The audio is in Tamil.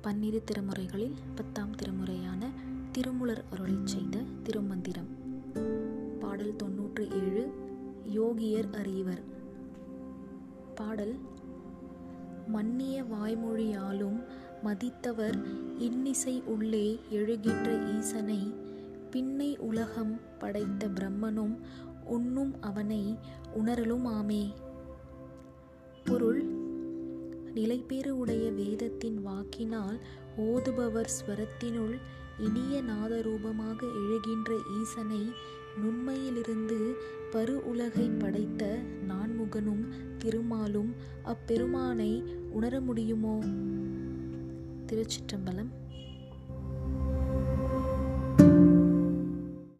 பன்னிரு திருமுறைகளில் பத்தாம் திருமுறையான திருமுலர் அருளை செய்த திருமந்திரம். பாடல் தொன்னூற்று ஏழு யோகியர் அறிவர். பாடல் மன்னிய வாய்மொழியாலும் மதித்தவர் இன்னிசை உள்ளே எழுகின்ற ஈசனை பின்னை உலகம் படைத்த பிரம்மனும் உண்ணும் அவனை உணரலும் ஆமே பொருள் நிலைபேறு உடைய வேதத்தின் வாக்கினால் ஓதுபவர் ஸ்வரத்தினுள் இனிய நாதரூபமாக எழுகின்ற ஈசனை நுண்மையிலிருந்து பரு உலகை படைத்த நான்முகனும் திருமாலும் அப்பெருமானை உணர முடியுமோ திருச்சிற்றம்பலம்